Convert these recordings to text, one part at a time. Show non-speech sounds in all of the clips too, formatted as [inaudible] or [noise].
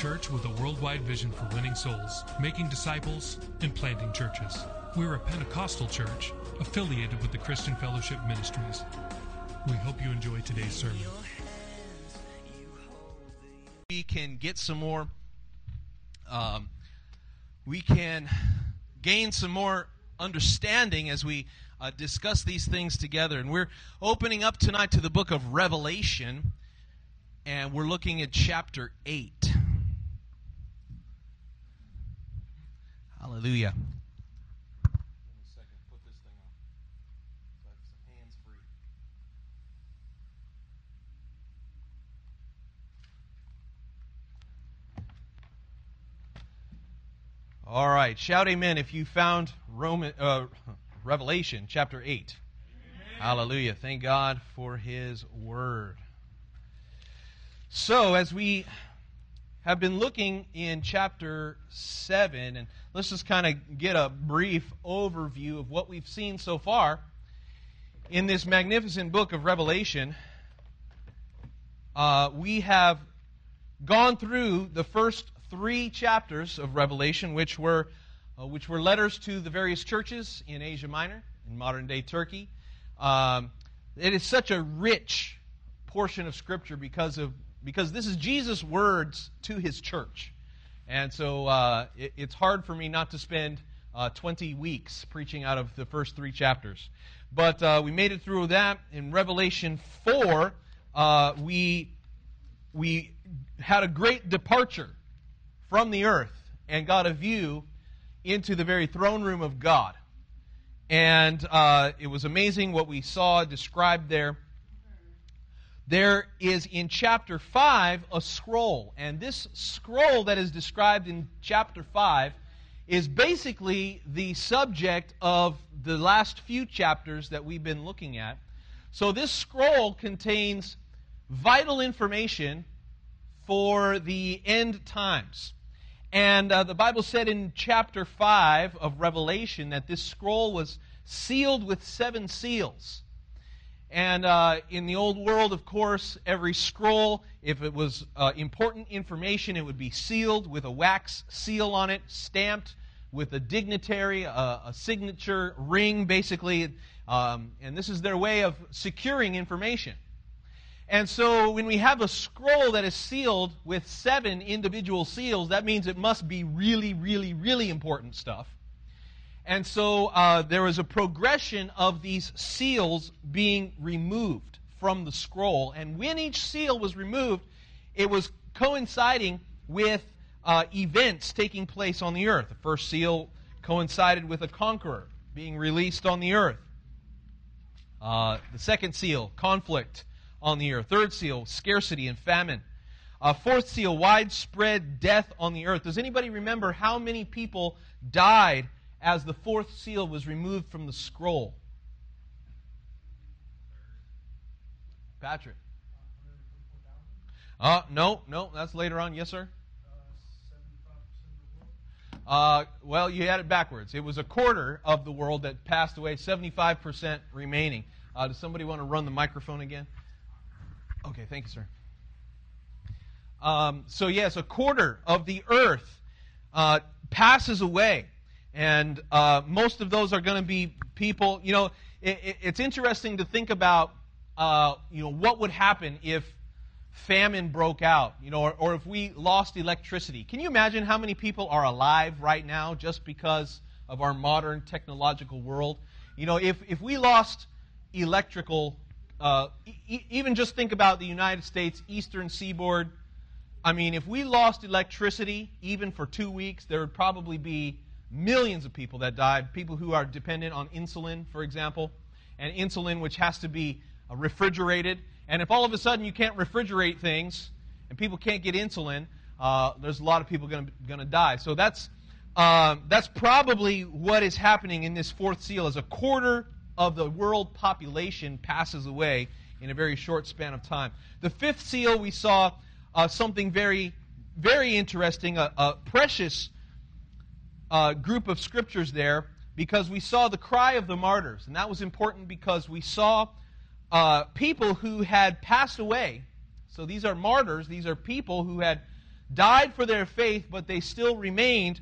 Church with a worldwide vision for winning souls, making disciples, and planting churches. We're a Pentecostal church affiliated with the Christian Fellowship Ministries. We hope you enjoy today's sermon. we can get some more um, we can gain some more understanding as we uh, discuss these things together and we're opening up tonight to the book of revelation and we're looking at chapter 8 hallelujah All right, shout amen if you found Roman, uh, [laughs] Revelation chapter 8. Hallelujah. Thank God for his word. So, as we have been looking in chapter 7, and let's just kind of get a brief overview of what we've seen so far in this magnificent book of Revelation. Uh, we have gone through the first three chapters of Revelation, which were, uh, which were letters to the various churches in Asia Minor, in modern day Turkey. Um, it is such a rich portion of Scripture because, of, because this is Jesus' words to his church. And so uh, it, it's hard for me not to spend uh, 20 weeks preaching out of the first three chapters. But uh, we made it through that. In Revelation 4, uh, we, we had a great departure from the earth and got a view into the very throne room of God. And uh, it was amazing what we saw described there. There is in chapter 5 a scroll. And this scroll that is described in chapter 5 is basically the subject of the last few chapters that we've been looking at. So this scroll contains vital information for the end times. And uh, the Bible said in chapter 5 of Revelation that this scroll was sealed with seven seals. And uh, in the old world, of course, every scroll, if it was uh, important information, it would be sealed with a wax seal on it, stamped with a dignitary, a, a signature ring, basically. Um, and this is their way of securing information. And so when we have a scroll that is sealed with seven individual seals, that means it must be really, really, really important stuff. And so uh, there was a progression of these seals being removed from the scroll. And when each seal was removed, it was coinciding with uh, events taking place on the earth. The first seal coincided with a conqueror being released on the earth. Uh, the second seal, conflict on the earth. Third seal, scarcity and famine. Uh, fourth seal, widespread death on the earth. Does anybody remember how many people died as the fourth seal was removed from the scroll? Patrick. Uh, no, no, that's later on. Yes, sir? Uh, well, you had it backwards. It was a quarter of the world that passed away, 75% remaining. Uh, does somebody want to run the microphone again? Okay, thank you, sir. Um, so, yes, a quarter of the earth uh, passes away. And uh, most of those are going to be people, you know, it, it, it's interesting to think about, uh, you know, what would happen if famine broke out, you know, or, or if we lost electricity. Can you imagine how many people are alive right now just because of our modern technological world? You know, if, if we lost electrical uh, e- even just think about the United States eastern seaboard. I mean, if we lost electricity even for two weeks, there would probably be millions of people that died. People who are dependent on insulin, for example, and insulin which has to be uh, refrigerated. And if all of a sudden you can't refrigerate things and people can't get insulin, uh, there's a lot of people going to die. So that's um, that's probably what is happening in this fourth seal. As a quarter of the world population passes away in a very short span of time. The fifth seal, we saw uh, something very, very interesting, a, a precious uh, group of scriptures there, because we saw the cry of the martyrs, and that was important because we saw uh, people who had passed away. So these are martyrs; these are people who had died for their faith, but they still remained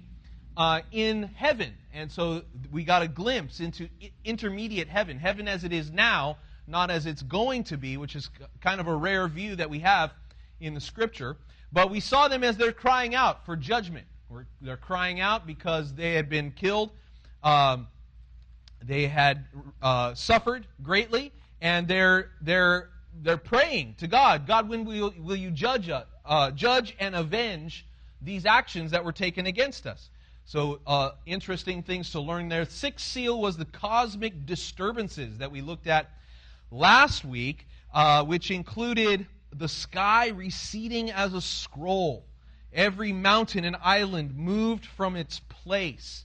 uh, in heaven. And so we got a glimpse into intermediate heaven, heaven as it is now, not as it's going to be, which is kind of a rare view that we have in the scripture. But we saw them as they're crying out for judgment. They're crying out because they had been killed. Um, they had uh, suffered greatly, and they're they're they're praying to God. God, when will, will you judge uh, judge and avenge these actions that were taken against us? So uh, interesting things to learn there. Sixth seal was the cosmic disturbances that we looked at last week, uh, which included the sky receding as a scroll. Every mountain and island moved from its place.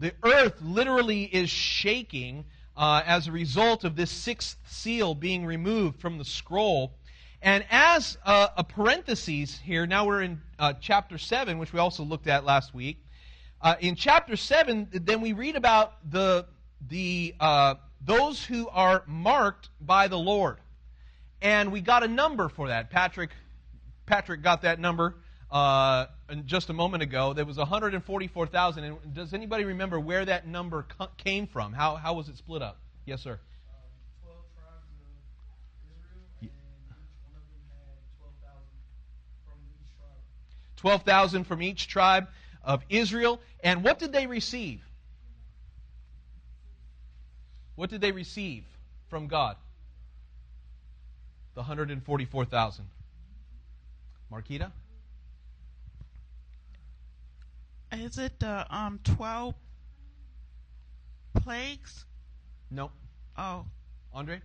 The earth literally is shaking uh, as a result of this sixth seal being removed from the scroll. And as uh, a parenthesis here, now we're in uh, chapter 7, which we also looked at last week. Uh, in chapter 7, then we read about the, the, uh, those who are marked by the Lord. And we got a number for that. Patrick, Patrick got that number uh, just a moment ago. There was 144,000. And does anybody remember where that number co- came from? How, how was it split up? Yes, sir. 12 tribes of Israel, and one of them had 12,000 from each tribe. 12,000 from each tribe of Israel. And what did they receive? What did they receive from God? The 144,000. Marquita? Is it the um twelve plagues? No. Oh, Andre?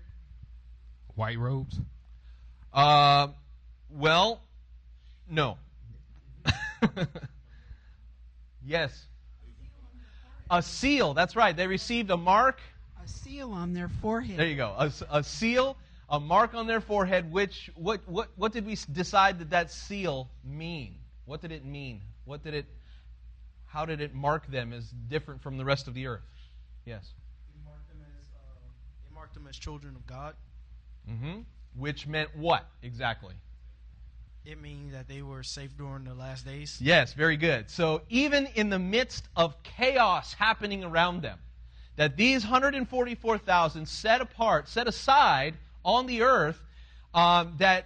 White robes. Uh, well, no. [laughs] yes. A seal, that's right. They received a mark. a seal on their forehead. There you go. A, a seal, a mark on their forehead, which, what, what, what did we decide that that seal mean? What did it mean? What did it, how did it mark them as different from the rest of the earth? Yes. He marked them as uh, he marked them as children of God. hmm Which meant what exactly? It means that they were safe during the last days. Yes, very good. So even in the midst of chaos happening around them, that these 144,000 set apart, set aside on the earth, um, that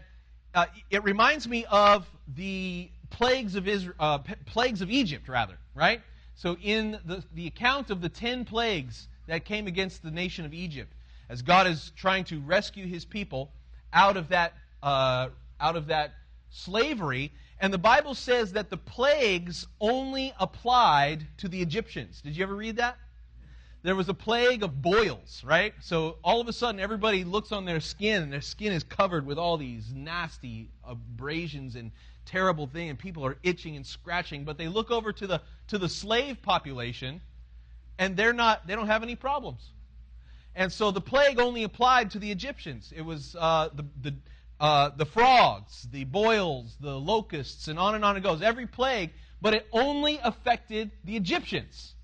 uh, it reminds me of the plagues of Israel, uh, p- plagues of Egypt, rather, right? So in the, the account of the ten plagues that came against the nation of Egypt, as God is trying to rescue His people out of that, uh, out of that slavery, and the Bible says that the plagues only applied to the Egyptians. Did you ever read that? there was a plague of boils, right? So all of a sudden, everybody looks on their skin, and their skin is covered with all these nasty abrasions and terrible thing and people are itching and scratching. But they look over to the to the slave population, and they're not they don't have any problems. And so the plague only applied to the Egyptians. It was uh, the the uh, the frogs, the boils, the locusts, and on and on it goes. Every plague, but it only affected the Egyptians.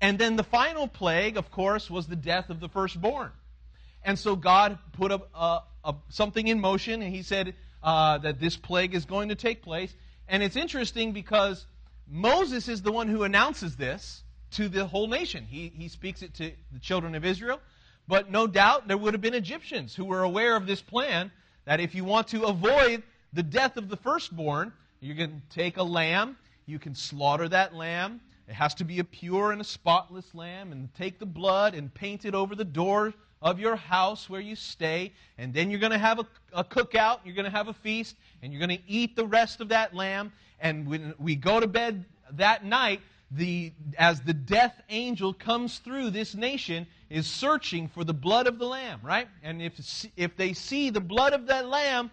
And then the final plague, of course, was the death of the firstborn. And so God put a, a, a, something in motion, and He said uh, that this plague is going to take place. And it's interesting because Moses is the one who announces this to the whole nation. He, he speaks it to the children of Israel. But no doubt there would have been Egyptians who were aware of this plan that if you want to avoid the death of the firstborn, you can take a lamb, you can slaughter that lamb. It has to be a pure and a spotless lamb, and take the blood and paint it over the door of your house where you stay. And then you're going to have a, a cookout, you're going to have a feast, and you're going to eat the rest of that lamb. And when we go to bed that night, the, as the death angel comes through this nation, is searching for the blood of the lamb, right? And if, if they see the blood of that lamb,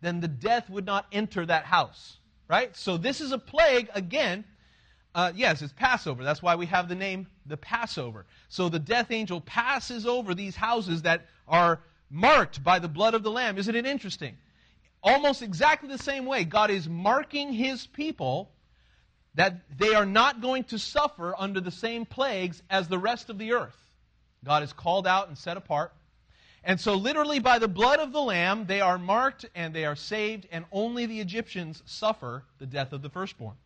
then the death would not enter that house. Right? So this is a plague, again. Uh, yes, it's Passover. That's why we have the name the Passover. So the death angel passes over these houses that are marked by the blood of the Lamb. Isn't it interesting? Almost exactly the same way, God is marking his people that they are not going to suffer under the same plagues as the rest of the earth. God is called out and set apart. And so, literally, by the blood of the Lamb, they are marked and they are saved, and only the Egyptians suffer the death of the firstborn.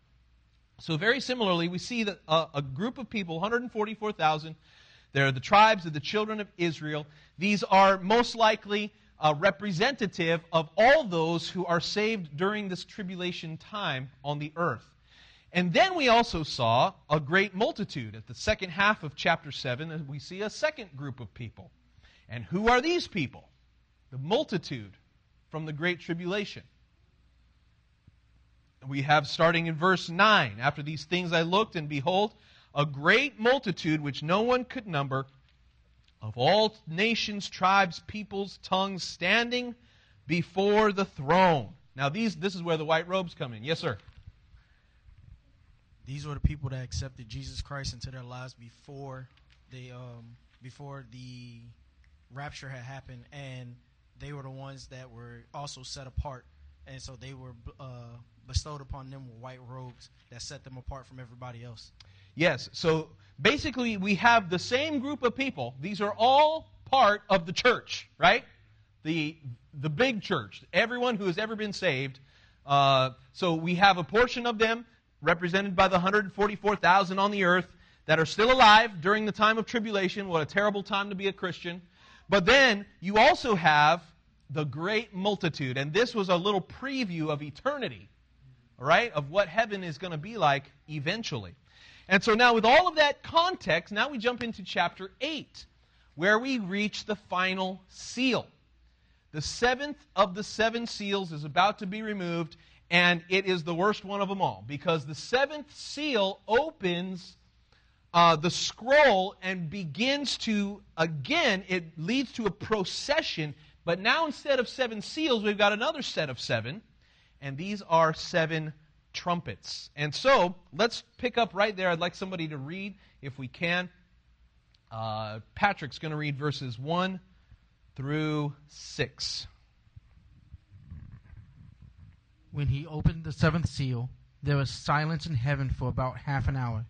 So, very similarly, we see that a, a group of people, 144,000, they're the tribes of the children of Israel. These are most likely uh, representative of all those who are saved during this tribulation time on the earth. And then we also saw a great multitude. At the second half of chapter 7, we see a second group of people. And who are these people? The multitude from the great tribulation. We have starting in verse 9 After these things I looked, and behold, a great multitude which no one could number, of all nations, tribes, peoples, tongues, standing before the throne. Now, these, this is where the white robes come in. Yes, sir. These were the people that accepted Jesus Christ into their lives before they um, before the rapture had happened, and they were the ones that were also set apart, and so they were uh, bestowed upon them with white robes that set them apart from everybody else. Yes. So basically, we have the same group of people. These are all part of the church, right? The the big church. Everyone who has ever been saved. Uh, so we have a portion of them represented by the 144,000 on the earth that are still alive during the time of tribulation. What a terrible time to be a Christian. But then you also have the great multitude, and this was a little preview of eternity, right, of what heaven is going to be like eventually. And so now, with all of that context, now we jump into chapter 8, where we reach the final seal. The seventh of the seven seals is about to be removed, and it is the worst one of them all, because the seventh seal opens uh, the scroll and begins to, again, it leads to a procession, but now instead of seven seals, we've got another set of seven, and these are seven trumpets. And so, let's pick up right there. I'd like somebody to read, if we can. Uh, Patrick's going to read verses 1 through 6. When he opened the seventh seal, there was silence in heaven for about half an hour.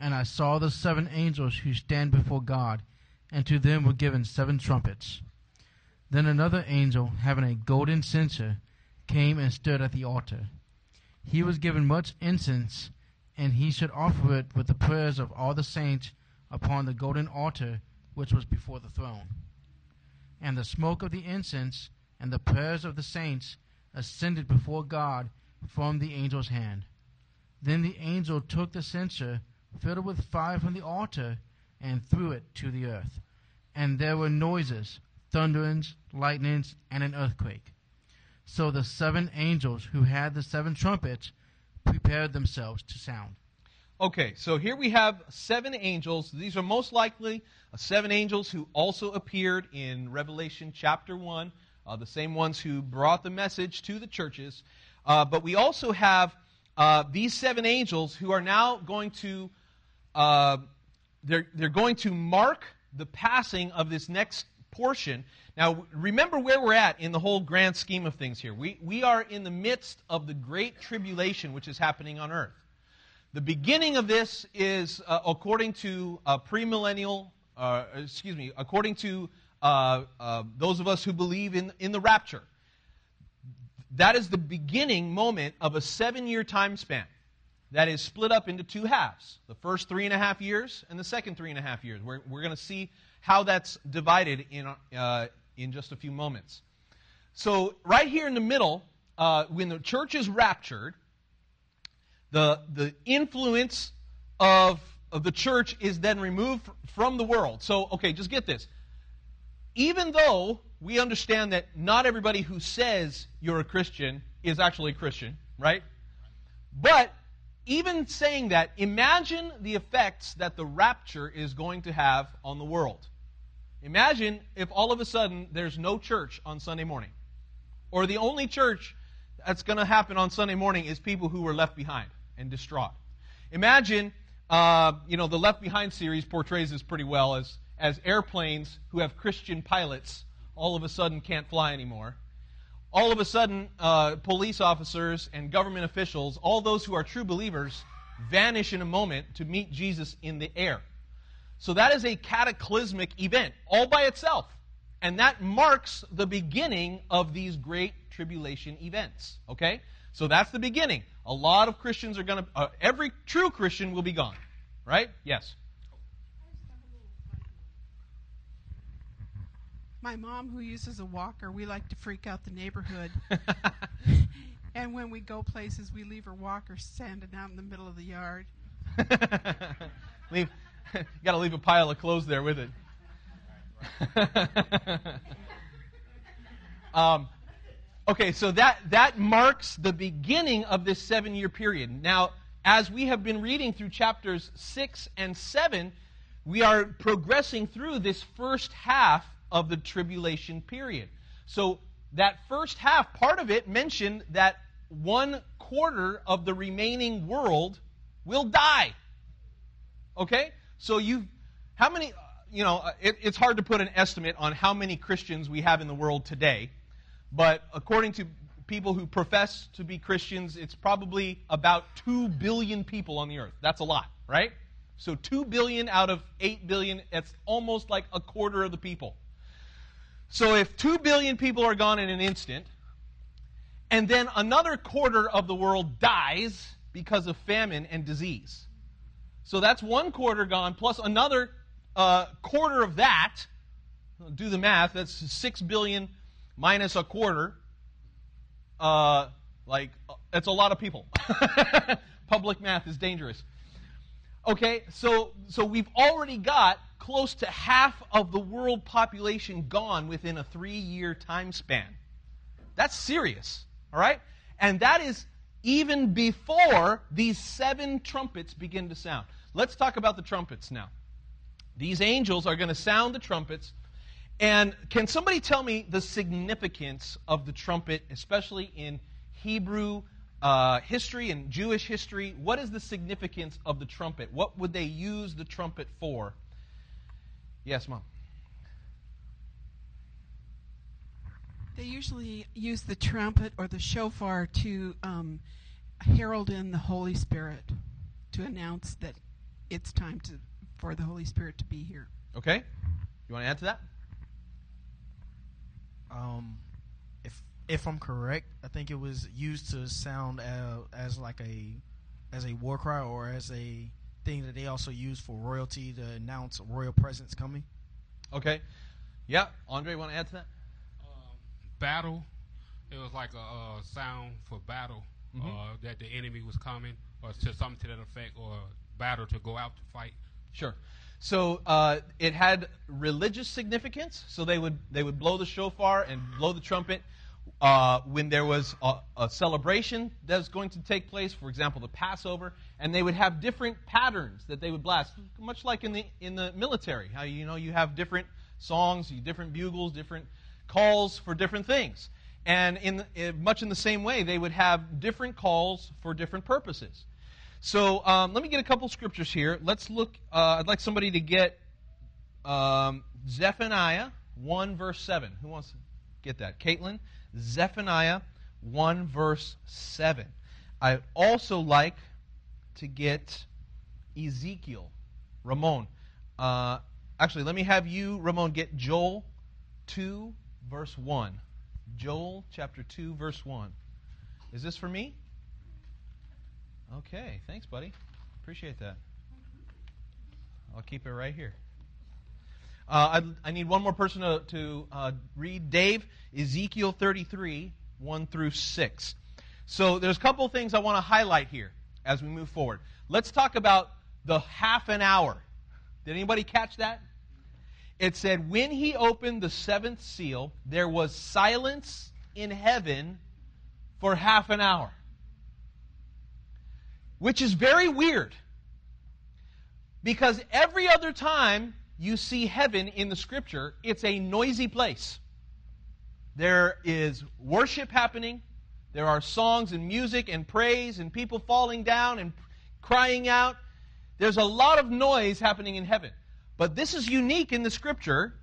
And I saw the seven angels who stand before God, and to them were given seven trumpets. Then another angel, having a golden censer, came and stood at the altar. He was given much incense, and he should offer it with the prayers of all the saints upon the golden altar which was before the throne. And the smoke of the incense and the prayers of the saints ascended before God from the angel's hand. Then the angel took the censer, filled it with fire from the altar, and threw it to the earth. And there were noises, thunderings, lightnings, and an earthquake. So the seven angels who had the seven trumpets prepared themselves to sound. Okay, so here we have seven angels. These are most likely uh, seven angels who also appeared in Revelation chapter 1, uh, the same ones who brought the message to the churches. Uh, but we also have uh, these seven angels who are now going to uh, they're, they're going to mark the passing of this next portion. Now, remember where we're at in the whole grand scheme of things here. We, we are in the midst of the great tribulation which is happening on earth. The beginning of this is uh, according to uh, premillennial, uh, excuse me, according to uh, uh, those of us who believe in, in the rapture. That is the beginning moment of a seven year time span that is split up into two halves the first three and a half years and the second three and a half years. We're, we're going to see how that's divided in, uh, in just a few moments. So, right here in the middle, uh, when the church is raptured, the, the influence of, of the church is then removed from the world. So, okay, just get this. Even though we understand that not everybody who says you're a Christian is actually a Christian, right? But even saying that, imagine the effects that the rapture is going to have on the world. Imagine if all of a sudden there's no church on Sunday morning. or the only church that's going to happen on Sunday morning is people who were left behind and distraught. Imagine, uh, you know, the Left Behind series portrays this pretty well as, as airplanes who have Christian pilots all of a sudden can't fly anymore. All of a sudden, uh, police officers and government officials, all those who are true believers, vanish in a moment to meet Jesus in the air. So that is a cataclysmic event all by itself. And that marks the beginning of these great tribulation events. Okay? So that's the beginning. A lot of Christians are going to, uh, every true Christian will be gone. Right? Yes. My mom, who uses a walker, we like to freak out the neighborhood. [laughs] and when we go places, we leave her walker standing out in the middle of the yard. [laughs] leave, you got to leave a pile of clothes there with it. [laughs] um, okay, so that, that marks the beginning of this seven year period. Now, as we have been reading through chapters 6 and 7, we are progressing through this first half of the tribulation period. So, that first half, part of it mentioned that one quarter of the remaining world will die. Okay? So, you, how many, you know, it, it's hard to put an estimate on how many Christians we have in the world today, but according to people who profess to be Christians, it's probably about 2 billion people on the earth. That's a lot, right? So 2 billion out of 8 billion, it's almost like a quarter of the people. So if 2 billion people are gone in an instant, and then another quarter of the world dies because of famine and disease. So that's one quarter gone, plus another uh, quarter of that. Do the math. That's 6 billion minus a quarter. Uh, like, that's a lot of people. [laughs] Public math is dangerous. Okay, so, so we've already got close to half of the world population gone within a three year time span. That's serious, all right? And that is even before these seven trumpets begin to sound. Let's talk about the trumpets now. These angels are going to sound the trumpets. And can somebody tell me the significance of the trumpet, especially in Hebrew uh, history and Jewish history? What is the significance of the trumpet? What would they use the trumpet for? Yes, Mom. They usually use the trumpet or the shofar to um, herald in the Holy Spirit to announce that it's time to, for the Holy Spirit to be here. Okay. You want to add to that? Um, if if I'm correct, I think it was used to sound uh, as like a as a war cry or as a thing that they also use for royalty to announce a royal presence coming. Okay. Yeah. Andre, want to add to that? Um, battle. It was like a uh, sound for battle Mhm. uh, that the enemy was coming, or to something to that effect, or battle to go out to fight. Sure. So uh, it had religious significance. So they would they would blow the shofar and blow the trumpet uh, when there was a, a celebration that was going to take place. For example, the Passover, and they would have different patterns that they would blast, much like in the in the military. How you know you have different songs, different bugles, different calls for different things. And in, in much in the same way, they would have different calls for different purposes. So um, let me get a couple scriptures here. Let's look. Uh, I'd like somebody to get um, Zephaniah 1, verse 7. Who wants to get that? Caitlin? Zephaniah 1, verse 7. I'd also like to get Ezekiel. Ramon. Uh, actually, let me have you, Ramon, get Joel 2, verse 1. Joel chapter 2, verse 1. Is this for me? Okay, thanks, buddy. Appreciate that. I'll keep it right here. Uh, I, I need one more person to, to uh, read. Dave, Ezekiel 33, 1 through 6. So there's a couple things I want to highlight here as we move forward. Let's talk about the half an hour. Did anybody catch that? It said, When he opened the seventh seal, there was silence in heaven for half an hour which is very weird. Because every other time you see heaven in the scripture, it's a noisy place. There is worship happening. There are songs and music and praise and people falling down and crying out. There's a lot of noise happening in heaven. But this is unique in the scripture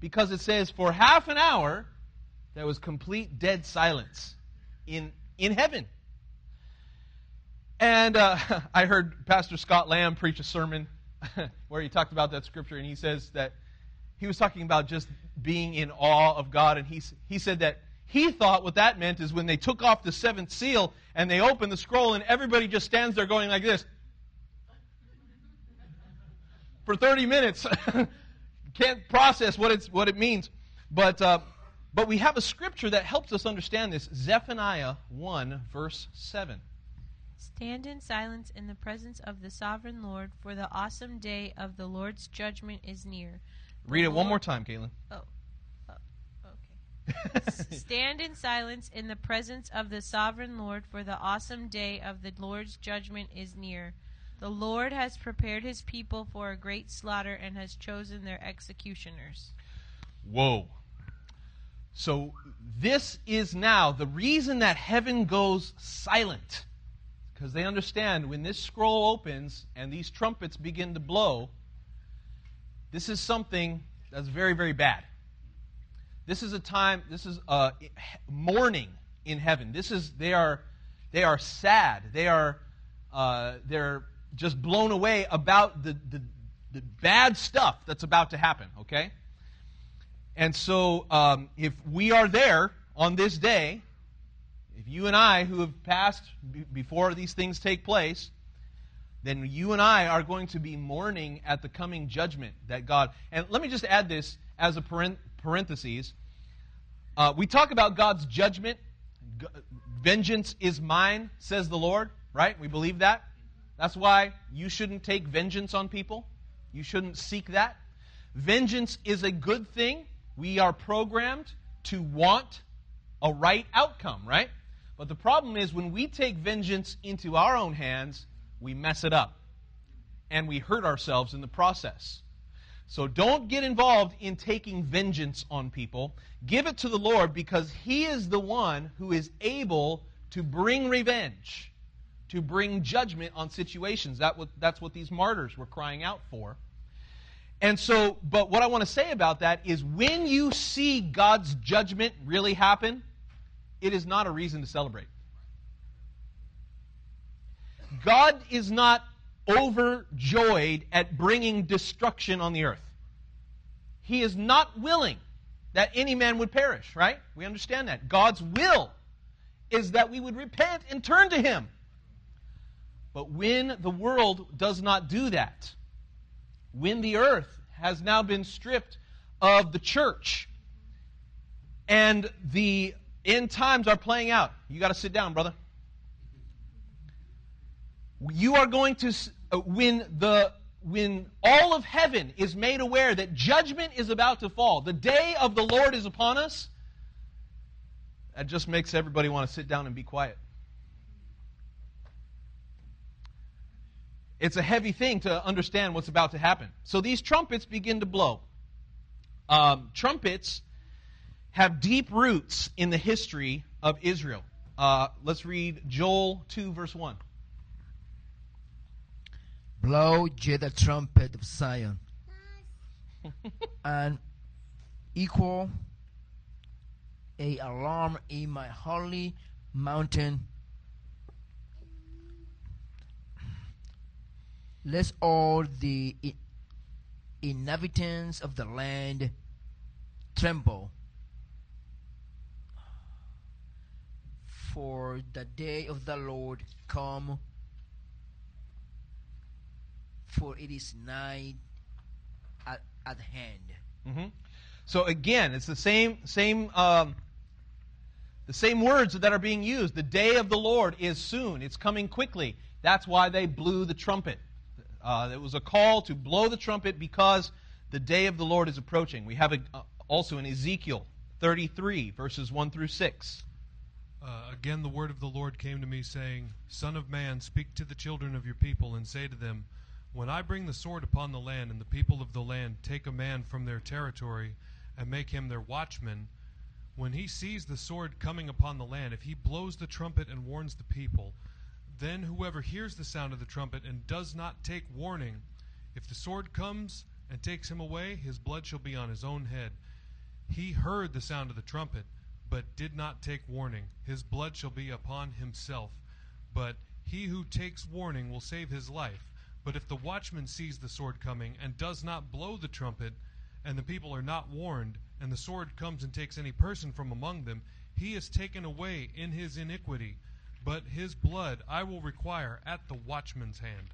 because it says for half an hour there was complete dead silence in, in heaven. And uh, [laughs] I heard Pastor Scott Lamb preach a sermon [laughs] where he talked about that scripture, and he says that he was talking about just being in awe of God, and he, he said that he thought what that meant is when they took off the seventh seal and they opened the scroll, and everybody just stands there going like this for 30 minutes. [laughs] Can't process what, it's, what it means. But, uh, but we have a scripture that helps us understand this Zephaniah 1, verse 7. Stand in silence in the presence of the sovereign Lord, for the awesome day of the Lord's judgment is near. The Read it one more time, Caitlin. Oh, oh, okay. [laughs] Stand in silence in the presence of the sovereign Lord, for the awesome day of the Lord's judgment is near. The Lord has prepared his people for a great slaughter and has chosen their executioners. Whoa. So, this is now the reason that heaven goes silent. Because they understand when this scroll opens and these trumpets begin to blow, this is something that's very, very bad. This is a time, this is a mourning in heaven. This is, they are, they are sad. They are, uh, they're just blown away about the, the, the bad stuff that's about to happen, okay? And so, um, if we are there on this day, if you and I, who have passed b- before these things take place, then you and I are going to be mourning at the coming judgment that God. And let me just add this as a parenthesis. Uh, we talk about God's judgment. Vengeance is mine, says the Lord, right? We believe that. That's why you shouldn't take vengeance on people. You shouldn't seek that. Vengeance is a good thing. We are programmed to want a right outcome, right? But the problem is when we take vengeance into our own hands, we mess it up. And we hurt ourselves in the process. So don't get involved in taking vengeance on people. Give it to the Lord because He is the one who is able to bring revenge, to bring judgment on situations. That what, that's what these martyrs were crying out for. And so, but what I want to say about that is when you see God's judgment really happen, it is not a reason to celebrate. God is not overjoyed at bringing destruction on the earth. He is not willing that any man would perish, right? We understand that. God's will is that we would repent and turn to Him. But when the world does not do that, when the earth has now been stripped of the church and the end times are playing out, you got to sit down, brother. You are going to, uh, when the when all of heaven is made aware that judgment is about to fall, the day of the Lord is upon us, that just makes everybody want to sit down and be quiet. It's a heavy thing to understand what's about to happen. So these trumpets begin to blow. Um, trumpets have deep roots in the history of Israel. Uh, let's read Joel 2, verse 1. Blow ye the trumpet of Zion, and equal a alarm in my holy mountain. Let all the inhabitants of the land tremble. For the day of the Lord come for it is nigh at, at hand. hmm So again, it's the same same um, the same words that are being used. The day of the Lord is soon; it's coming quickly. That's why they blew the trumpet. Uh, it was a call to blow the trumpet because the day of the Lord is approaching. We have uh, also in Ezekiel 33 verses 1 through 6. Uh, again, the word of the Lord came to me, saying, Son of man, speak to the children of your people, and say to them, When I bring the sword upon the land, and the people of the land take a man from their territory, and make him their watchman, when he sees the sword coming upon the land, if he blows the trumpet and warns the people, then whoever hears the sound of the trumpet and does not take warning, if the sword comes and takes him away, his blood shall be on his own head. He heard the sound of the trumpet, but did not take warning. His blood shall be upon himself. But he who takes warning will save his life. But if the watchman sees the sword coming and does not blow the trumpet, and the people are not warned, and the sword comes and takes any person from among them, he is taken away in his iniquity. But his blood I will require at the watchman's hand.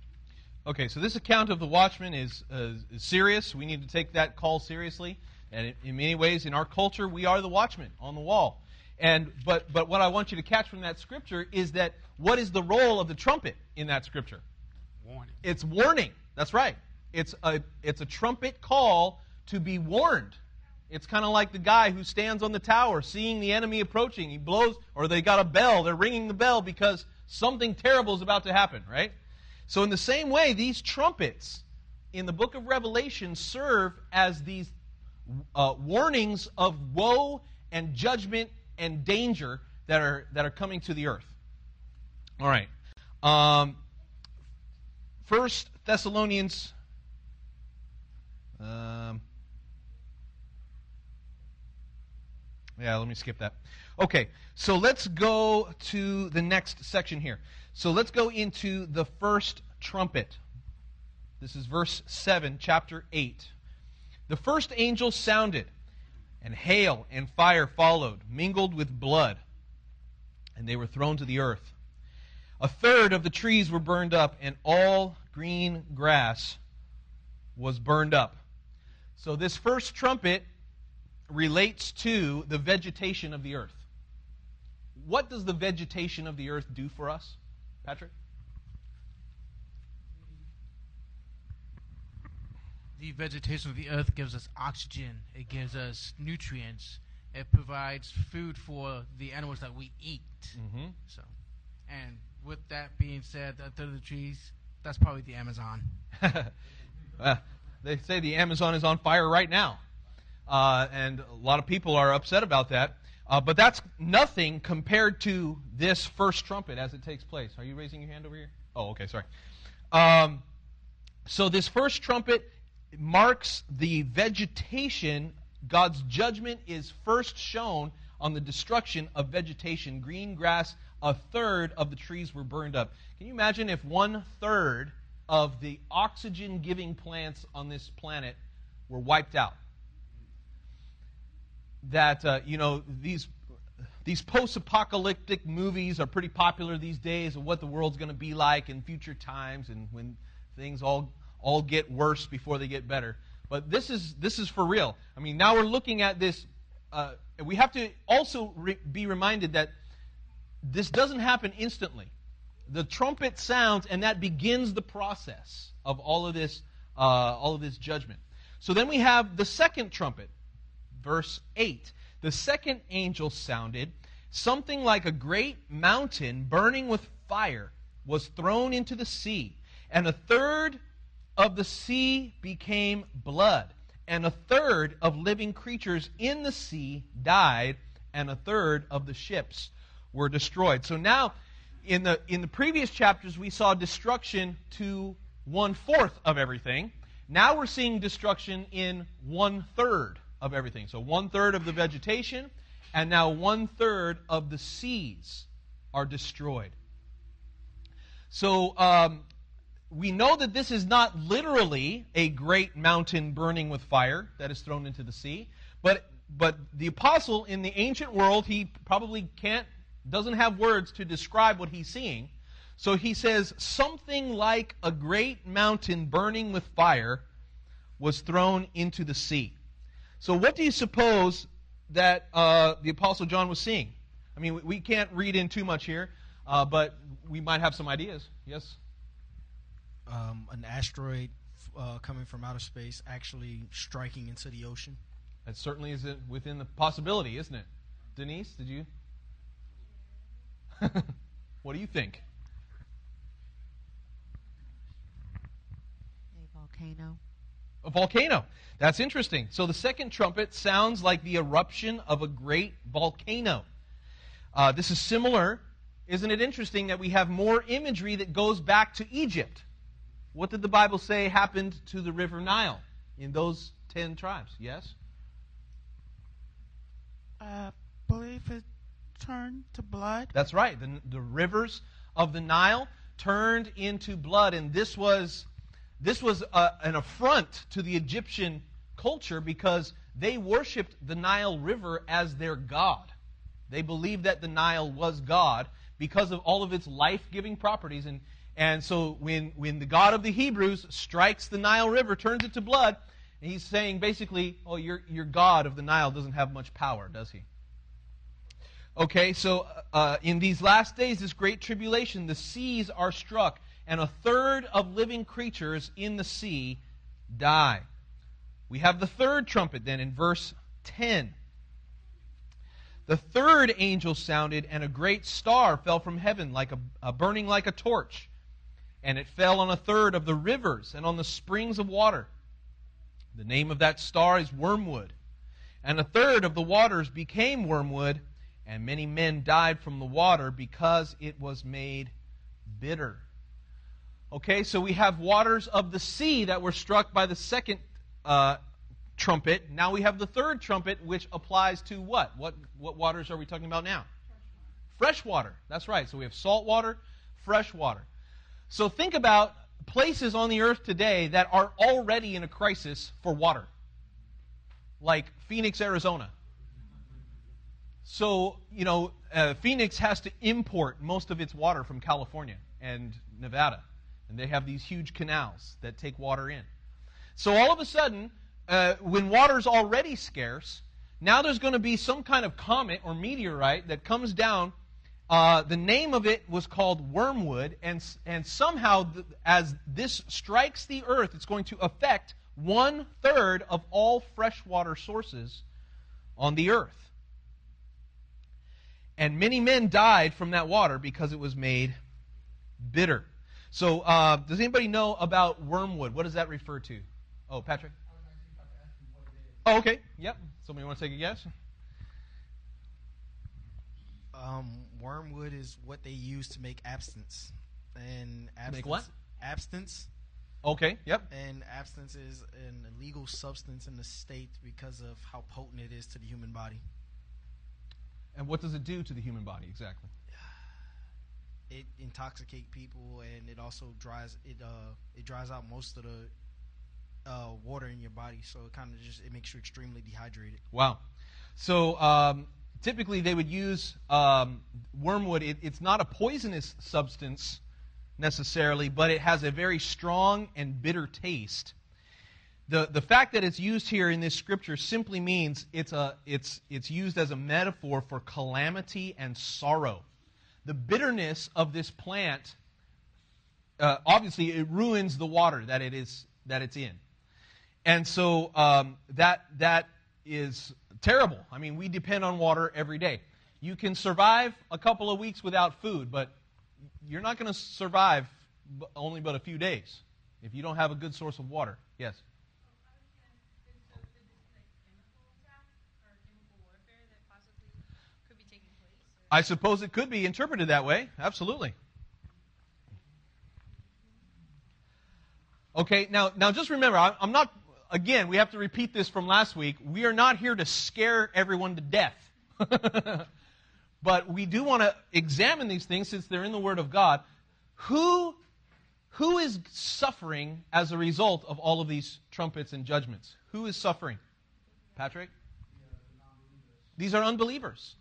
Okay, so this account of the watchman is, uh, is serious. We need to take that call seriously. And in, many ways, in our culture, we are the watchman on the wall. And but but what I want you to catch from that scripture is that what is the role of the trumpet in that scripture? Warning. It's warning. That's right. It's a it's a trumpet call to be warned. It's kind of like the guy who stands on the tower seeing the enemy approaching. He blows, or they got a bell. They're ringing the bell because something terrible is about to happen, right? So, in the same way, these trumpets in the book of Revelation serve as these uh, warnings of woe and judgment and danger that are, that are coming to the earth. All right. Um, First Thessalonians. Um, yeah, let me skip that. Okay, so let's go to the next section here. So let's go into the first trumpet. This is verse 7, chapter 8. The first angel sounded, and hail and fire followed, mingled with blood, and they were thrown to the earth. A third of the trees were burned up, and all green grass was burned up. So, this first trumpet relates to the vegetation of the earth. What does the vegetation of the earth do for us, Patrick? The vegetation of the earth gives us oxygen, it gives us nutrients, it provides food for the animals that we eat. Mm-hmm. So, and with that being said, a third of the trees, that's probably the Amazon. [laughs] Uh, they say the Amazon is on fire right now. Uh, and a lot of people are upset about that. Uh, but that's nothing compared to this first trumpet as it takes place. Are you raising your hand over here? Oh, okay, sorry. Um, so, this first trumpet marks the vegetation. God's judgment is first shown on the destruction of vegetation. Green grass, a third of the trees were burned up. Can you imagine if one third of the oxygen giving plants on this planet were wiped out? That, uh, you know, these. These post apocalyptic movies are pretty popular these days of what the world's going to be like in future times and when things all, all get worse before they get better. But this is, this is for real. I mean, now we're looking at this. Uh, we have to also re- be reminded that this doesn't happen instantly. The trumpet sounds, and that begins the process of all of this, uh, all of this judgment. So then we have the second trumpet, verse eight. The second angel sounded. Something like a great mountain burning with fire was thrown into the sea, and a third of the sea became blood, and a third of living creatures in the sea died, and a third of the ships were destroyed. So now, in the in the previous chapters, we saw destruction to one fourth of everything. Now we're seeing destruction in one third of everything. So one third of the vegetation, and now one third of the seas are destroyed. So um, we know that this is not literally a great mountain burning with fire that is thrown into the sea, but but the apostle in the ancient world he probably can't doesn't have words to describe what he's seeing. So he says something like a great mountain burning with fire was thrown into the sea. So what do you suppose that uh, the apostle John was seeing? I mean, we, we can't read in too much here, uh, but we might have some ideas. Yes. Um, an asteroid uh, coming from outer space actually striking into the ocean. That certainly is within the possibility, isn't it? Denise, did you? [laughs] what do you think? A volcano. A volcano. That's interesting. So the second trumpet sounds like the eruption of a great volcano. Uh, this is similar. Isn't it interesting that we have more imagery that goes back to Egypt? What did the Bible say happened to the river Nile in those ten tribes? Yes? I believe it turned to blood. That's right. The, the rivers of the Nile turned into blood, and this was this was a, an affront to the Egyptian culture because they worshipped the Nile River as their god. They believed that the Nile was God because of all of its life-giving properties, and and so when when the God of the Hebrews strikes the Nile River, turns it to blood, he's saying basically, oh, your your God of the Nile doesn't have much power, does he? Okay, so uh, in these last days, this great tribulation, the seas are struck, and a third of living creatures in the sea die. We have the third trumpet then in verse 10. The third angel sounded, and a great star fell from heaven, like a, a burning like a torch, and it fell on a third of the rivers and on the springs of water. The name of that star is wormwood. And a third of the waters became wormwood, and many men died from the water because it was made bitter. Okay, so we have waters of the sea that were struck by the second uh, trumpet. Now we have the third trumpet, which applies to what? What, what waters are we talking about now? Fresh water. That's right. So we have salt water, fresh water. So think about places on the earth today that are already in a crisis for water, like Phoenix, Arizona. So, you know, uh, Phoenix has to import most of its water from California and Nevada. And they have these huge canals that take water in. So all of a sudden, uh, when water's already scarce, now there's going to be some kind of comet or meteorite that comes down. Uh, the name of it was called wormwood, and, and somehow, th- as this strikes the earth, it's going to affect one third of all freshwater sources on the earth. And many men died from that water because it was made bitter. So, uh, does anybody know about wormwood? What does that refer to? Oh, Patrick? Oh, okay. Yep. Somebody want to take a guess? Um, wormwood is what they use to make abstinence, and abstinence, Make what? Abstinence, Okay. Yep. and abstinence is an illegal substance in the state because of how potent it is to the human body. And what does it do to the human body exactly? It intoxicates people, and it also dries it. Uh, it dries out most of the uh, water in your body, so it kind of just it makes you extremely dehydrated. Wow. So um, typically they would use um, wormwood. It, it's not a poisonous substance necessarily, but it has a very strong and bitter taste. The, the fact that it's used here in this scripture simply means it's, a, it's, it's used as a metaphor for calamity and sorrow. The bitterness of this plant, uh, obviously, it ruins the water that, it is, that it's in. And so um, that, that is terrible. I mean, we depend on water every day. You can survive a couple of weeks without food, but you're not going to survive only but a few days if you don't have a good source of water. Yes? I suppose it could be interpreted that way. Absolutely. Okay, now, now just remember, I'm not, again, we have to repeat this from last week. We are not here to scare everyone to death. [laughs] but we do want to examine these things since they're in the Word of God. Who, who is suffering as a result of all of these trumpets and judgments? Who is suffering? Patrick? These are unbelievers.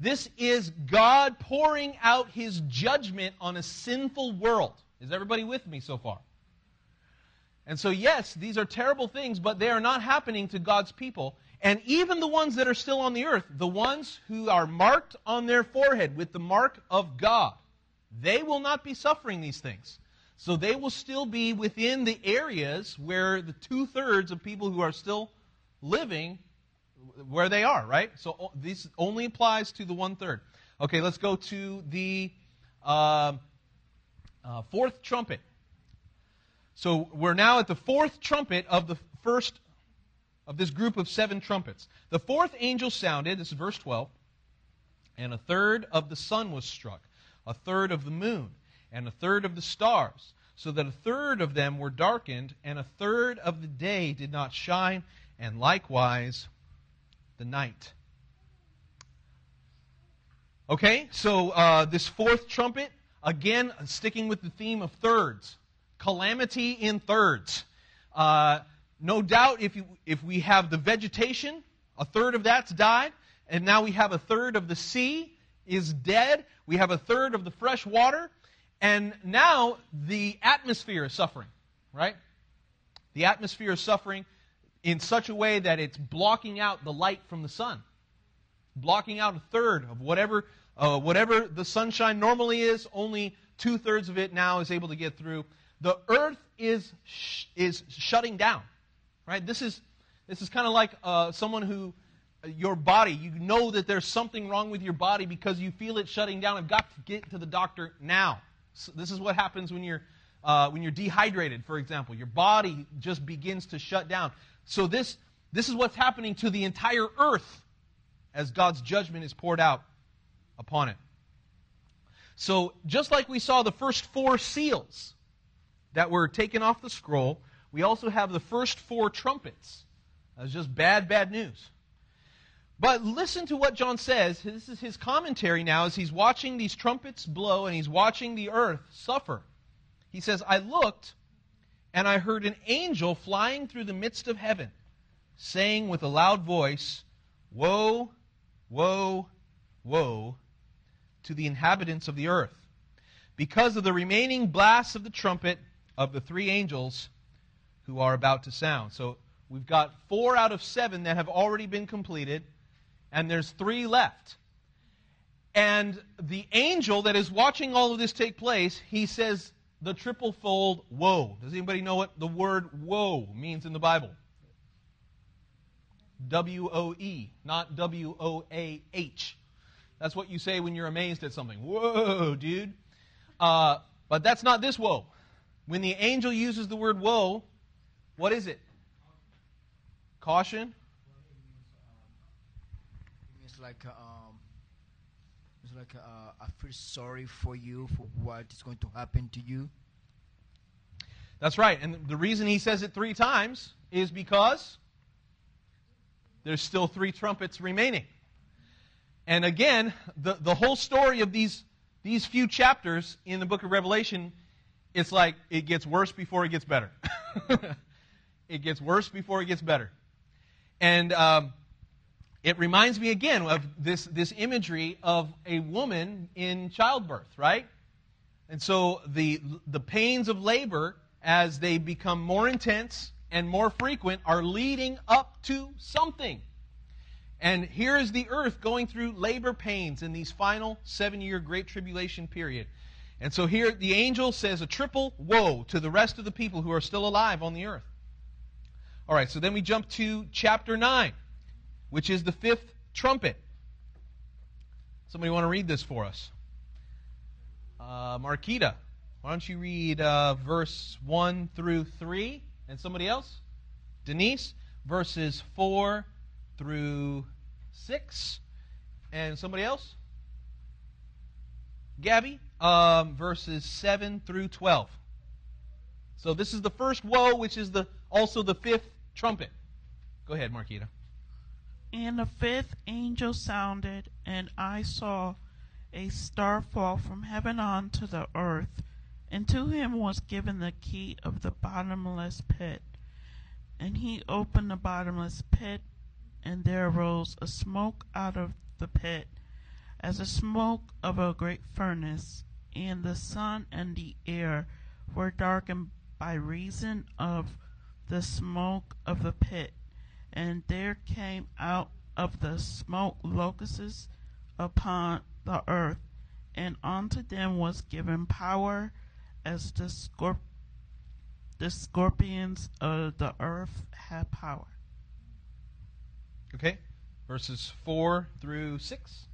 This is God pouring out his judgment on a sinful world. Is everybody with me so far? And so, yes, these are terrible things, but they are not happening to God's people. And even the ones that are still on the earth, the ones who are marked on their forehead with the mark of God, they will not be suffering these things. So they will still be within the areas where the two thirds of people who are still living where they are, right? So this only applies to the one third. Okay, let's go to the uh, uh, fourth trumpet. So we're now at the fourth trumpet of the first of this group of seven trumpets. The fourth angel sounded, this is verse 12, and a third of the sun was struck, a third of the moon, and a third of the stars, so that a third of them were darkened, and a third of the day did not shine, and likewise the night. Okay, so uh, this fourth trumpet, again, sticking with the theme of thirds. Calamity in thirds. Uh, no doubt, if, you, if we have the vegetation, a third of that's died, and now we have a third of the sea is dead, we have a third of the fresh water, and now the atmosphere is suffering, right? The atmosphere is suffering in such a way that it's blocking out the light from the sun blocking out a third of whatever uh, whatever the sunshine normally is. Only two thirds of it now is able to get through. The earth is sh- is shutting down. Right. This is this is kind of like uh, someone who your body. You know that there's something wrong with your body because you feel it shutting down. I've got to get to the doctor now. So this is what happens when you're uh, when you're dehydrated, for example. Your body just begins to shut down. So this this is what's happening to the entire earth as God's judgment is poured out upon it. So, just like we saw the first four seals that were taken off the scroll, we also have the first four trumpets. That's just bad, bad news. But listen to what John says. This is his commentary now as he's watching these trumpets blow and he's watching the earth suffer. He says, I looked and I heard an angel flying through the midst of heaven, saying with a loud voice, Woe, woe, woe to the inhabitants of the earth, because of the remaining blasts of the trumpet of the three angels who are about to sound. So we've got four out of seven that have already been completed, and there's three left. And the angel that is watching all of this take place, he says the triple fold woe. Does anybody know what the word woe means in the Bible? W O E, not W O A H. That's what you say when you're amazed at something. Whoa, dude. Uh, but that's not this woe. When the angel uses the word woe, what is it? Caution? It's like um, it's like uh, I feel sorry for you for what is going to happen to you. That's right. And the reason he says it three times is because there's still three trumpets remaining. And again, the, the whole story of these, these few chapters in the book of Revelation, it's like it gets worse before it gets better. [laughs] it gets worse before it gets better. And um, it reminds me again of this, this imagery of a woman in childbirth, right? And so the, the pains of labor, as they become more intense and more frequent, are leading up to something. And here is the earth going through labor pains in these final seven year Great Tribulation period. And so here the angel says a triple woe to the rest of the people who are still alive on the earth. All right, so then we jump to chapter 9, which is the fifth trumpet. Somebody want to read this for us? Uh, Marquita, why don't you read uh, verse 1 through 3? And somebody else? Denise, verses 4 through 6. And somebody else? Gabby, um, verses 7 through 12. So this is the first woe, which is the also the fifth trumpet. Go ahead, Marquita. And the fifth angel sounded, and I saw a star fall from heaven onto the earth, and to him was given the key of the bottomless pit. And he opened the bottomless pit, and there arose a smoke out of the pit, as the smoke of a great furnace, and the sun and the air were darkened by reason of the smoke of the pit. And there came out of the smoke locusts upon the earth, and unto them was given power as the, scorp- the scorpions of the earth have power. Okay? Verses 4 through 6.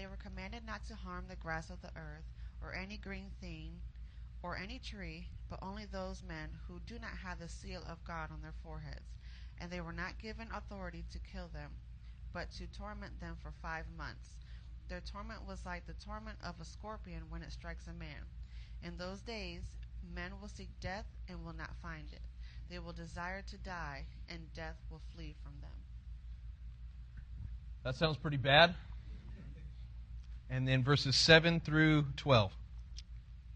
They were commanded not to harm the grass of the earth, or any green thing or any tree, but only those men who do not have the seal of God on their foreheads. And they were not given authority to kill them, but to torment them for five months. Their torment was like the torment of a scorpion when it strikes a man. In those days, men will seek death and will not find it. They will desire to die, and death will flee from them. That sounds pretty bad. And then verses 7 through 12.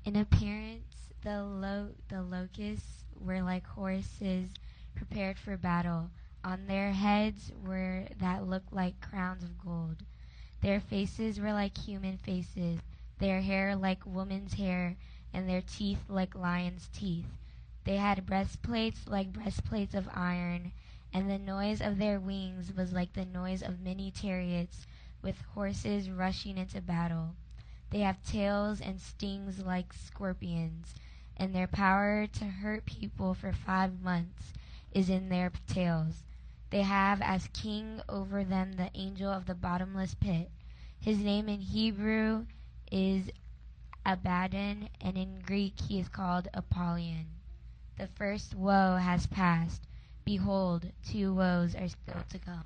In appearance, the lo- the locusts were like horses prepared for battle. On their heads were that looked like crowns of gold. Their faces were like human faces, their hair like woman's hair, and their teeth like lions' teeth. They had breastplates like breastplates of iron, and the noise of their wings was like the noise of many chariots with horses rushing into battle. They have tails and stings like scorpions, and their power to hurt people for five months is in their tails. They have as king over them the angel of the bottomless pit. His name in Hebrew is Abaddon, and in Greek he is called Apollyon. The first woe has passed. Behold, two woes are still to come.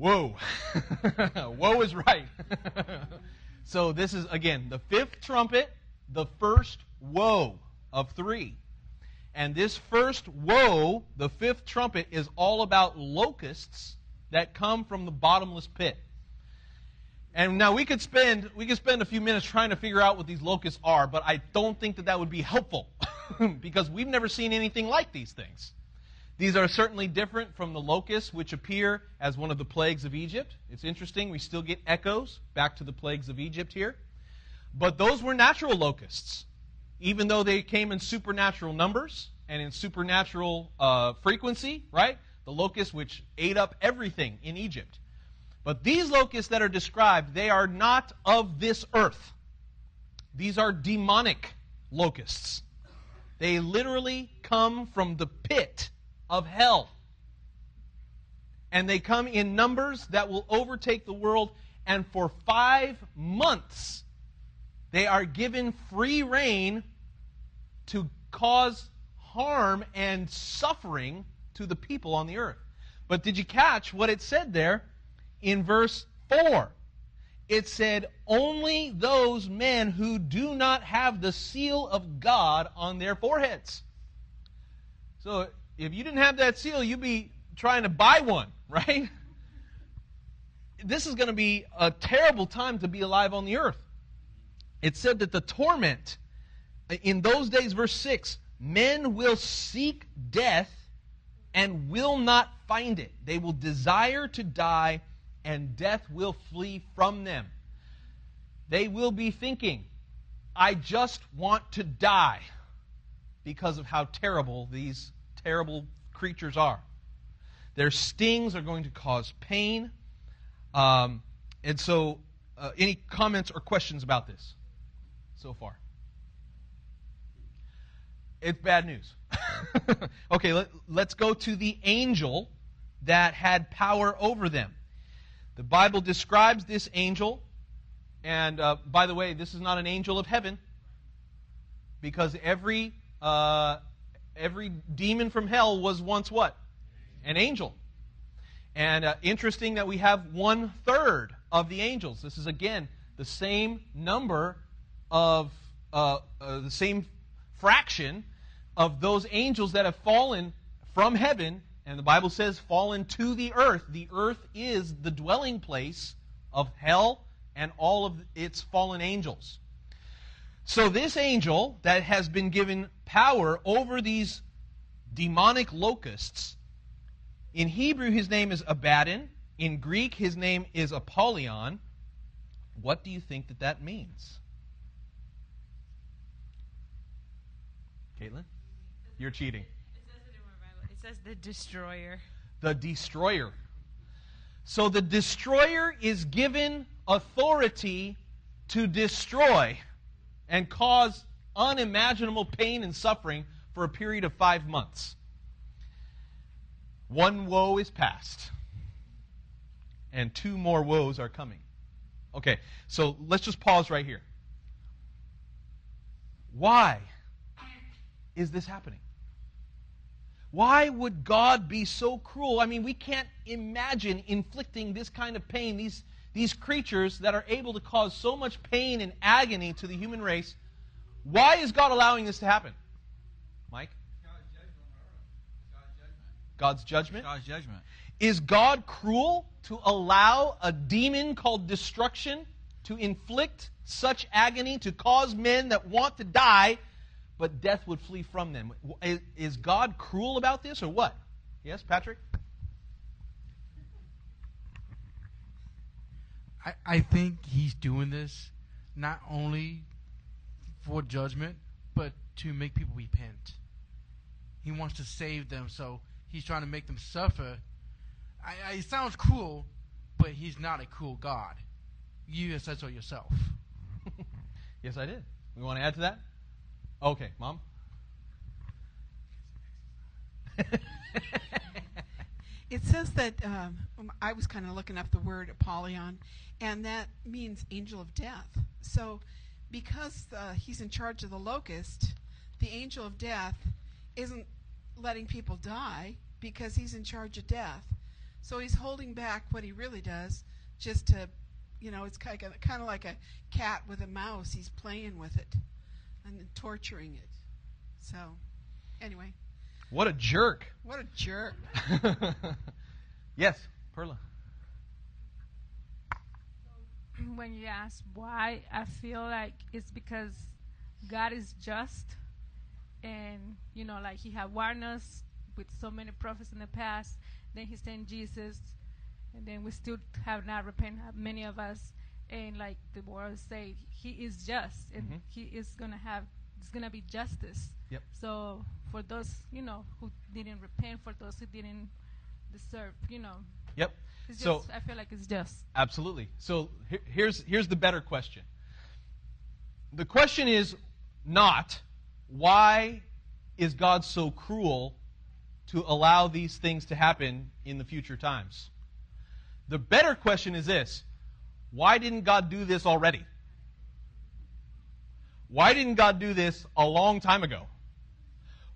Whoa. [laughs] Whoa is right. [laughs] so this is, again, the fifth trumpet, the first woe of three. And this first woe, the fifth trumpet, is all about locusts that come from the bottomless pit. And now we could spend we could spend a few minutes trying to figure out what these locusts are, but I don't think that that would be helpful [laughs] because we've never seen anything like these things. These are certainly different from the locusts which appear as one of the plagues of Egypt. It's interesting, we still get echoes back to the plagues of Egypt here. But those were natural locusts, even though they came in supernatural numbers and in supernatural uh, frequency, right? The locusts which ate up everything in Egypt. But these locusts that are described, they are not of this earth. These are demonic locusts. They literally come from the pit of hell. And they come in numbers that will overtake the world. And for five months, they are given free reign to cause harm and suffering to the people on the earth. But did you catch what it said there in verse 4? It said, Only those men who do not have the seal of God on their foreheads. So if you didn't have that seal, you'd be trying to buy one, [laughs] right? This is going to be a terrible time to be alive on the earth. It said that the torment, uh, in those days, verse 6, men will seek death and will not find it. They will desire to die, and death will flee from them. They will be thinking, I just want to die because of how terrible these terrible creatures are. Their stings are going to cause pain. Um, and so, uh, any comments or questions about this so far? It's bad news. [laughs] okay, let, let's go to the angel that had power over them. The Bible describes this angel, and uh, by the way, this is not an angel of heaven, because every uh, every demon from hell was once what? An angel. And uh, interesting that we have one third of the angels. This is again the same number of uh, uh, the same fraction of those angels that have fallen from heaven, and the Bible says fallen to the earth. The earth is the dwelling place of hell and all of its fallen angels. So, this angel that has been given power over these demonic locusts, in Hebrew his name is Abaddon. In Greek his name is Apollyon. What do you think that that means? Caitlin? You're cheating. It says the destroyer. The destroyer. So the destroyer is given authority to destroy and cause unimaginable pain and suffering for a period of five months. One woe is past, and two more woes are coming. Okay, so let's just pause right here. Why is this happening? Why would God be so cruel? I mean, we can't imagine inflicting this kind of pain, these, these creatures that are able to cause so much pain and agony to the human race. Why is God allowing this to happen? Mike? God's judgment? God's judgment. Is God cruel to allow a demon called destruction to inflict such agony, to cause men that want to die, but death would flee from them? Is- Is God cruel about this or what? Yes, Patrick? I, I think he's doing this not only for judgment, but to make people repent. He wants to save them, so he's trying to make them suffer. I, I, it sounds cruel, but he's not a cruel God. You said so yourself. [laughs] Yes, I did. You want to add to that? Okay, Mom? [laughs] It says that um, I was kind of looking up the word Apollyon, and that means angel of death. So, because uh, he's in charge of the locust, the angel of death isn't letting people die because he's in charge of death. So he's holding back what he really does, just to, you know, it's kind of, kind of like a cat with a mouse. He's playing with it and torturing it. So, anyway, What a jerk. what a jerk. [laughs] yes, Perla. when you ask why, I feel like it's because God is just, and you know, like He had warned us with so many prophets in the past. Then He sent Jesus, and then we still have not repented. Many of us, and like the word say, He is just, and Mhm. He is gonna have. It's gonna be justice. Yep. So for those, you know, who didn't repent, for those who didn't deserve, you know. Yep. It's So- just, I feel like it's just. Absolutely. So he- here's here's the better question. The question is not why is God so cruel to allow these things to happen in the future times? The better question is this why didn't God do this already? Why didn't God do this a long time ago?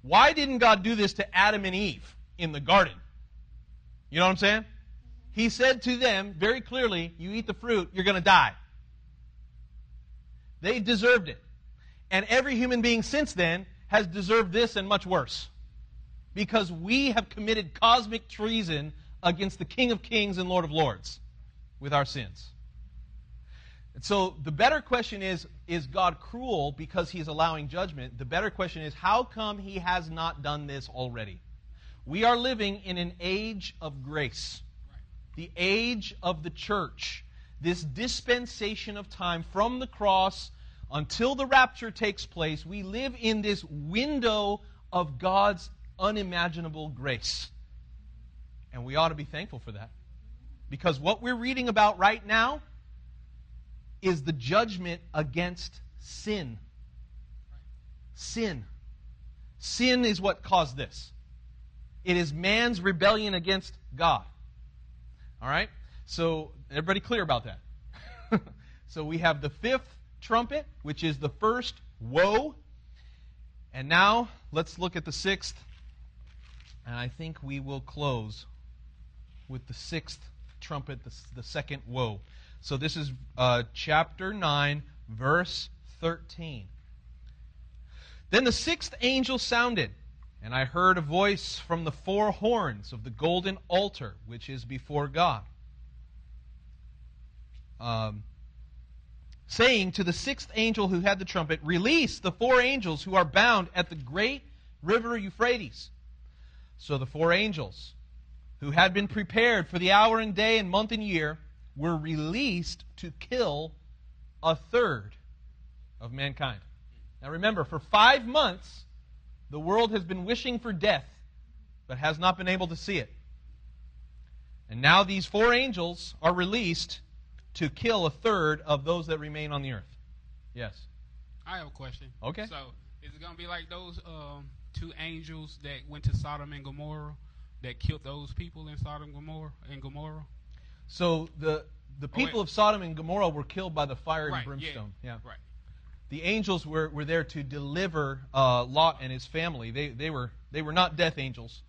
Why didn't God do this to Adam and Eve in the garden? You know what I'm saying? Mm-hmm. He said to them very clearly, You eat the fruit, you're going to die. They deserved it. And every human being since then has deserved this and much worse. Because we have committed cosmic treason against the King of Kings and Lord of Lords with our sins. And so the better question is is God cruel because he's allowing judgment? The better question is how come he has not done this already? We are living in an age of grace the age of the church, this dispensation of time from the cross until the rapture takes place, we live in this window of God's unimaginable grace. And we ought to be thankful for that. Because what we're reading about right now is the judgment against sin. Sin. Sin is what caused this. It is man's rebellion against God. All right? So, everybody clear about that? [laughs] so, we have the fifth trumpet, which is the first woe. And now, let's look at the sixth. And I think we will close with the sixth trumpet, the, the second woe. So, this is uh, chapter 9, verse 13. Then the sixth angel sounded. And I heard a voice from the four horns of the golden altar which is before God, um, saying to the sixth angel who had the trumpet, Release the four angels who are bound at the great river Euphrates. So the four angels who had been prepared for the hour and day and month and year were released to kill a third of mankind. Now remember, for five months, the world has been wishing for death, but has not been able to see it. And now these four angels are released to kill a third of those that remain on the earth. Yes. I have a question. Okay. So, is it going to be like those um, two angels that went to Sodom and Gomorrah that killed those people in Sodom and Gomorrah and Gomorrah? So the the Oh, people of Sodom and Gomorrah were killed by the fire and yeah, brimstone. Yeah. right. the angels were, were there to deliver uh, Lot and his family. They, they, were, they were not death angels.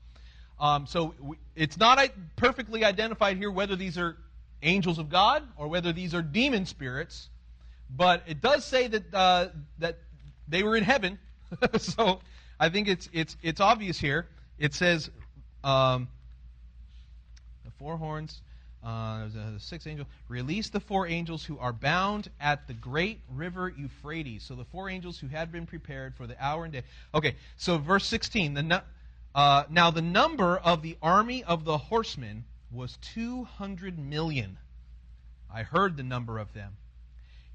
Um, so w- it's not i- perfectly identified here whether these are angels of God or whether these are demon spirits, but it does say that, uh, that they were in heaven. [laughs] so I think it's, it's, it's obvious here. It says um, the four horns, uh, the six angels, release the four angels who are bound at the great river Euphrates. So the four angels who had been prepared for the hour and day. Okay, so verse 16. The nu- uh, now the number of the army of the horsemen was 200 million. I heard the number of them.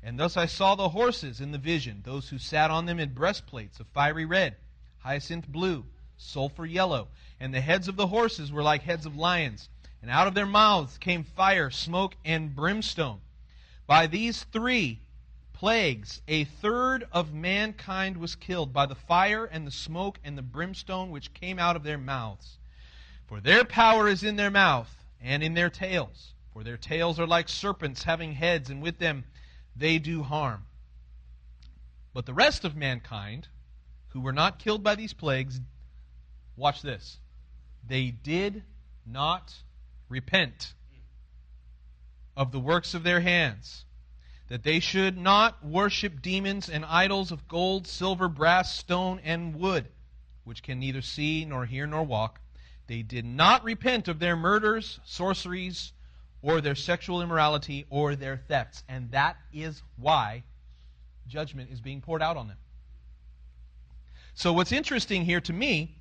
And thus I saw the horses in the vision, those who sat on them in breastplates of fiery red, hyacinth blue, sulfur yellow, and the heads of the horses were like heads of lions, and out of their mouths came fire, smoke, and brimstone. By these three plagues, a third of mankind was killed by the fire and the smoke and the brimstone which came out of their mouths. For their power is in their mouth and in their tails. For their tails are like serpents having heads, and with them they do harm. But the rest of mankind, who were not killed by these plagues, watch this. They did not repent of the works of their hands, that they should not worship demons and idols of gold, silver, brass, stone, and wood, which can neither see, nor hear, nor walk. They did not repent of their murders, sorceries, or their sexual immorality, or their thefts. And that is why judgment is being poured out on them. So, what's interesting here to me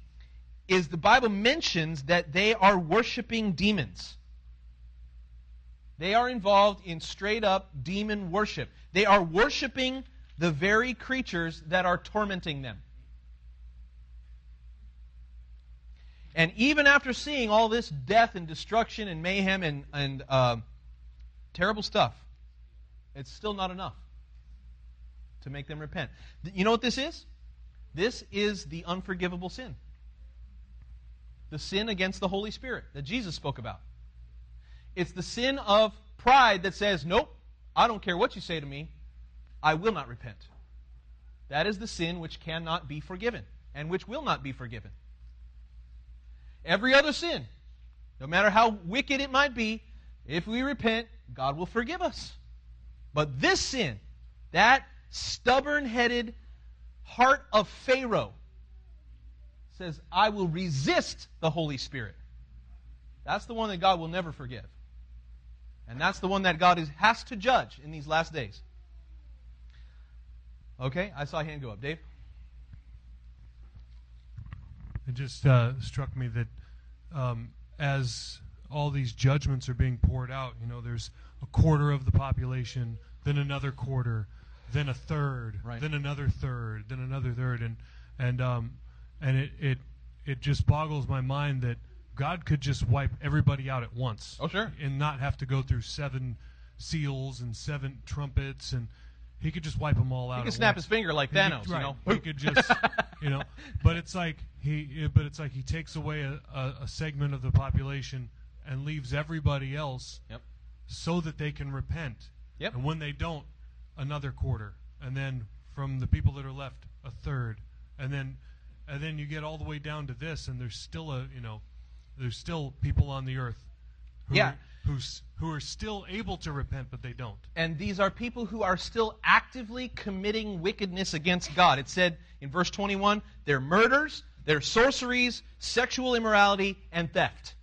is the Bible mentions that they are worshiping demons. They are involved in straight up demon worship. They are worshiping the very creatures that are tormenting them. And even after seeing all this death and destruction and mayhem and, and um, terrible stuff, it's still not enough to make them repent. You know what this is? This is the unforgivable sin. The sin against the Holy Spirit that Jesus spoke about. It's the sin of pride that says, Nope, I don't care what you say to me, I will not repent. That is the sin which cannot be forgiven and which will not be forgiven. Every other sin, no matter how wicked it might be, if we repent, God will forgive us. But this sin, that stubborn headed heart of Pharaoh, says, I will resist the Holy Spirit. That's the one that God will never forgive. And that's the one that God is, has to judge in these last days. Okay, I saw a hand go up. Dave? It just uh, struck me that um, as all these judgments are being poured out, you know, there's a quarter of the population, then another quarter, then a third, Right. then another third, then another third, and and um, and it, it it just boggles my mind that God could just wipe everybody out at once. Oh, sure. and not have to go through seven seals and seven trumpets, and he could just wipe them all out. He could snap once. his finger like He Thanos, you know? He could [laughs] just, you know. But it's like he, but it's like he takes away a, a, a segment of the population and leaves everybody else, Yep. so that they can repent. Yep. And when they don't, another quarter, and then from the people that are left, a third, and then, and then you get all the way down to this, and there's still a, you know, there's still people on the earth. Who Yeah. Are, who's who are still able to repent, but they don't. And these are people who are still actively committing wickedness against God. It said in verse 21 their murders, their sorceries, sexual immorality, and theft.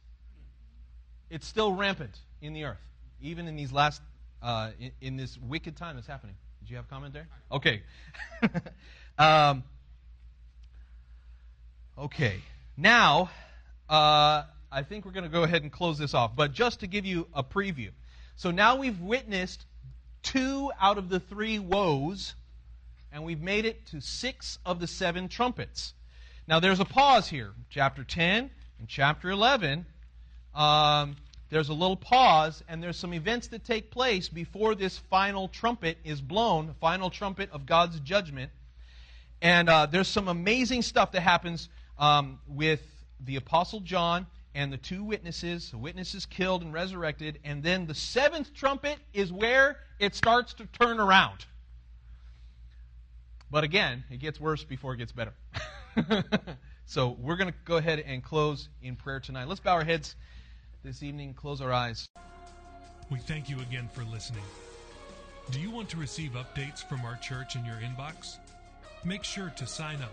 It's still rampant in the earth, even in these last, uh, in, in this wicked time that's happening. Did you have a comment there? Okay. [laughs] um, okay. Now, uh, I think we're going to go ahead and close this off. But just to give you a preview. So now we've witnessed two out of the three woes, and we've made it to six of the seven trumpets. Now there's a pause here. Chapter 10 and chapter 11. Um, there's a little pause, and there's some events that take place before this final trumpet is blown, final trumpet of God's judgment. And uh, there's some amazing stuff that happens um, with the Apostle John and the two witnesses, the witnesses killed and resurrected. And then the seventh trumpet is where it starts to turn around. But again, it gets worse before it gets better. [laughs] so we're going to go ahead and close in prayer tonight. Let's bow our heads this evening, close our eyes. We thank you again for listening. Do you want to receive updates from our church in your inbox? Make sure to sign up